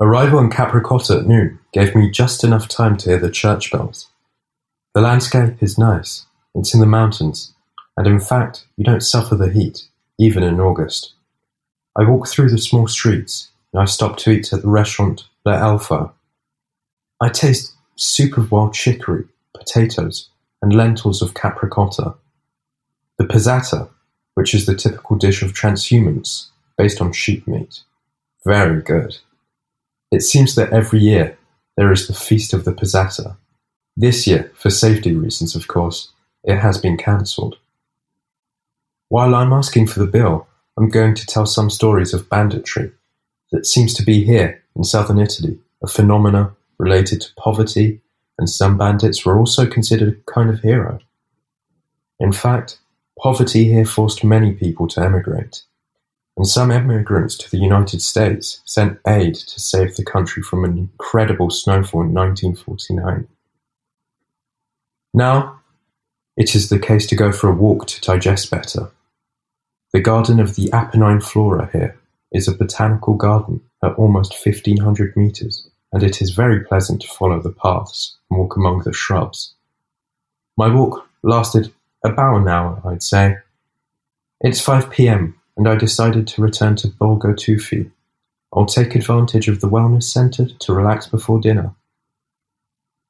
Arrival in Capracotta at noon gave me just enough time to hear the church bells. The landscape is nice, it's in the mountains, and in fact you don't suffer the heat, even in August. I walk through the small streets, and I stop to eat at the restaurant Le Alpha. I taste soup of wild chicory, potatoes, and lentils of Capracotta. The pezzata, which is the typical dish of transhumance, based on sheep meat. Very good. It seems that every year there is the Feast of the Pezzata. This year, for safety reasons of course, it has been cancelled. While I'm asking for the bill, I'm going to tell some stories of banditry that seems to be here in southern Italy, a phenomena related to poverty, and some bandits were also considered a kind of hero. In fact, poverty here forced many people to emigrate and some immigrants to the United States sent aid to save the country from an incredible snowfall in 1949. Now, it is the case to go for a walk to digest better. The Garden of the Apennine Flora here is a botanical garden at almost 1500 meters, and it is very pleasant to follow the paths and walk among the shrubs. My walk lasted about an hour, I'd say. It's 5 p.m and I decided to return to Borgo Tufi. I'll take advantage of the wellness center to relax before dinner.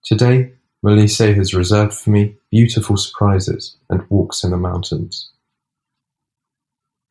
Today, Molise has reserved for me beautiful surprises and walks in the mountains.